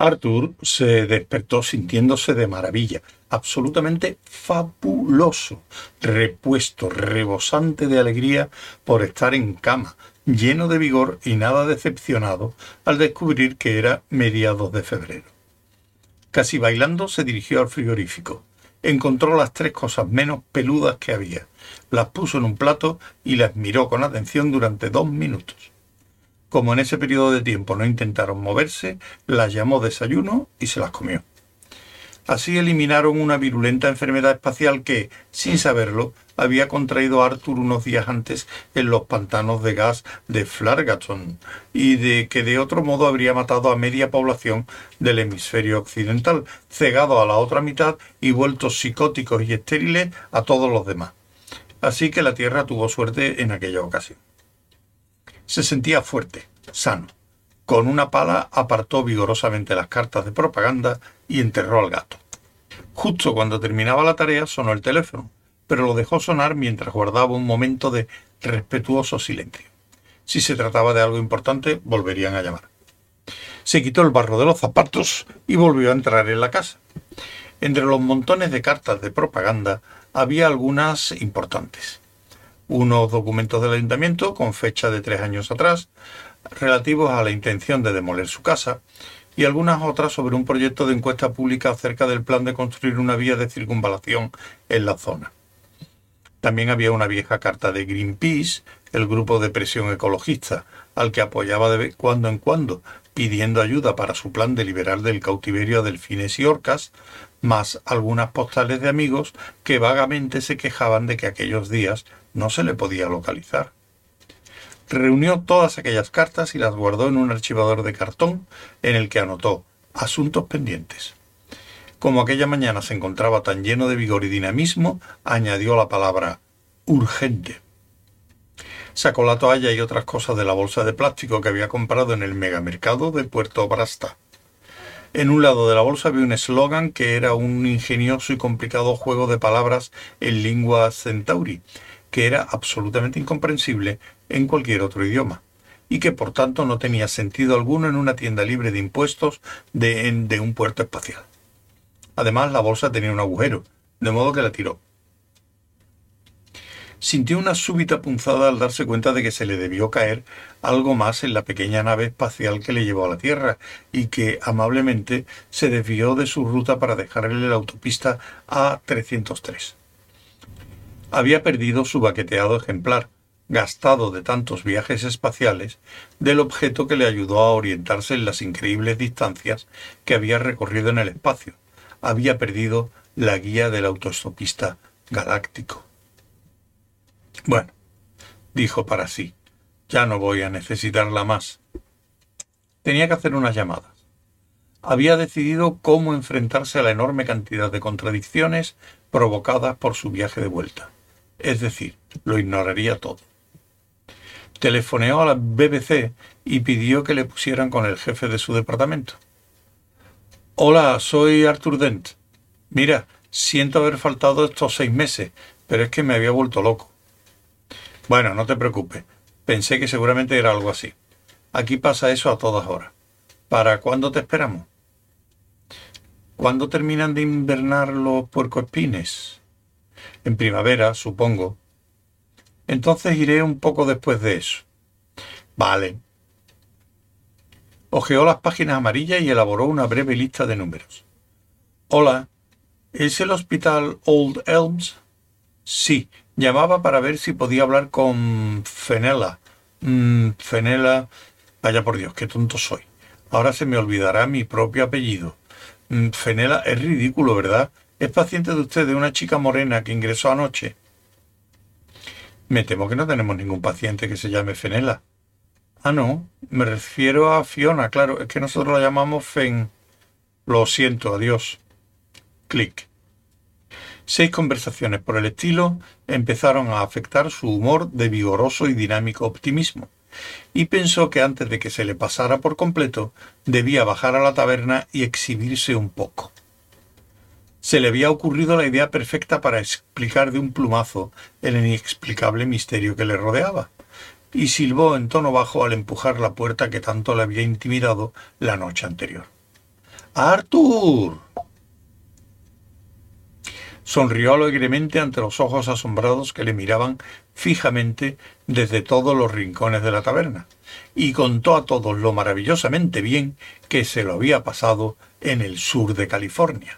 Arthur se despertó sintiéndose de maravilla, absolutamente fabuloso, repuesto, rebosante de alegría por estar en cama, lleno de vigor y nada decepcionado al descubrir que era mediados de febrero. Casi bailando se dirigió al frigorífico. Encontró las tres cosas menos peludas que había, las puso en un plato y las miró con atención durante dos minutos. Como en ese periodo de tiempo no intentaron moverse, las llamó desayuno y se las comió. Así eliminaron una virulenta enfermedad espacial que, sin saberlo, había contraído Arthur unos días antes en los pantanos de gas de Flargaton y de que de otro modo habría matado a media población del hemisferio occidental, cegado a la otra mitad y vuelto psicóticos y estériles a todos los demás. Así que la Tierra tuvo suerte en aquella ocasión. Se sentía fuerte, sano. Con una pala apartó vigorosamente las cartas de propaganda y enterró al gato. Justo cuando terminaba la tarea sonó el teléfono, pero lo dejó sonar mientras guardaba un momento de respetuoso silencio. Si se trataba de algo importante, volverían a llamar. Se quitó el barro de los zapatos y volvió a entrar en la casa. Entre los montones de cartas de propaganda había algunas importantes unos documentos del ayuntamiento con fecha de tres años atrás relativos a la intención de demoler su casa y algunas otras sobre un proyecto de encuesta pública acerca del plan de construir una vía de circunvalación en la zona. También había una vieja carta de Greenpeace, el grupo de presión ecologista, al que apoyaba de cuando en cuando, pidiendo ayuda para su plan de liberar del cautiverio a delfines y orcas, más algunas postales de amigos que vagamente se quejaban de que aquellos días no se le podía localizar. Reunió todas aquellas cartas y las guardó en un archivador de cartón en el que anotó asuntos pendientes. Como aquella mañana se encontraba tan lleno de vigor y dinamismo, añadió la palabra urgente. Sacó la toalla y otras cosas de la bolsa de plástico que había comprado en el megamercado de Puerto Brasta. En un lado de la bolsa había un eslogan que era un ingenioso y complicado juego de palabras en lengua centauri, que era absolutamente incomprensible en cualquier otro idioma, y que por tanto no tenía sentido alguno en una tienda libre de impuestos de, de un puerto espacial. Además, la bolsa tenía un agujero, de modo que la tiró. Sintió una súbita punzada al darse cuenta de que se le debió caer algo más en la pequeña nave espacial que le llevó a la Tierra y que amablemente se desvió de su ruta para dejarle la autopista A303 había perdido su baqueteado ejemplar, gastado de tantos viajes espaciales, del objeto que le ayudó a orientarse en las increíbles distancias que había recorrido en el espacio. Había perdido la guía del autostopista galáctico. Bueno, dijo para sí, ya no voy a necesitarla más. Tenía que hacer unas llamadas. Había decidido cómo enfrentarse a la enorme cantidad de contradicciones provocadas por su viaje de vuelta es decir, lo ignoraría todo. Telefoneó a la BBC y pidió que le pusieran con el jefe de su departamento. Hola, soy Arthur Dent. Mira, siento haber faltado estos seis meses, pero es que me había vuelto loco. Bueno, no te preocupes. Pensé que seguramente era algo así. Aquí pasa eso a todas horas. ¿Para cuándo te esperamos? ¿Cuándo terminan de invernar los puercoespines? En primavera, supongo. Entonces iré un poco después de eso. Vale. Ojeó las páginas amarillas y elaboró una breve lista de números. Hola. ¿Es el hospital Old Elms? Sí. Llamaba para ver si podía hablar con Fenella. Mm, Fenella. Vaya por Dios, qué tonto soy. Ahora se me olvidará mi propio apellido. Mm, Fenella es ridículo, ¿verdad? ¿Es paciente de usted de una chica morena que ingresó anoche? Me temo que no tenemos ningún paciente que se llame Fenela. Ah, no. Me refiero a Fiona, claro. Es que nosotros la llamamos Fen. Lo siento, adiós. Clic. Seis conversaciones por el estilo empezaron a afectar su humor de vigoroso y dinámico optimismo, y pensó que antes de que se le pasara por completo debía bajar a la taberna y exhibirse un poco. Se le había ocurrido la idea perfecta para explicar de un plumazo el inexplicable misterio que le rodeaba, y silbó en tono bajo al empujar la puerta que tanto le había intimidado la noche anterior. ¡Arthur! Sonrió alegremente ante los ojos asombrados que le miraban fijamente desde todos los rincones de la taberna, y contó a todos lo maravillosamente bien que se lo había pasado en el sur de California.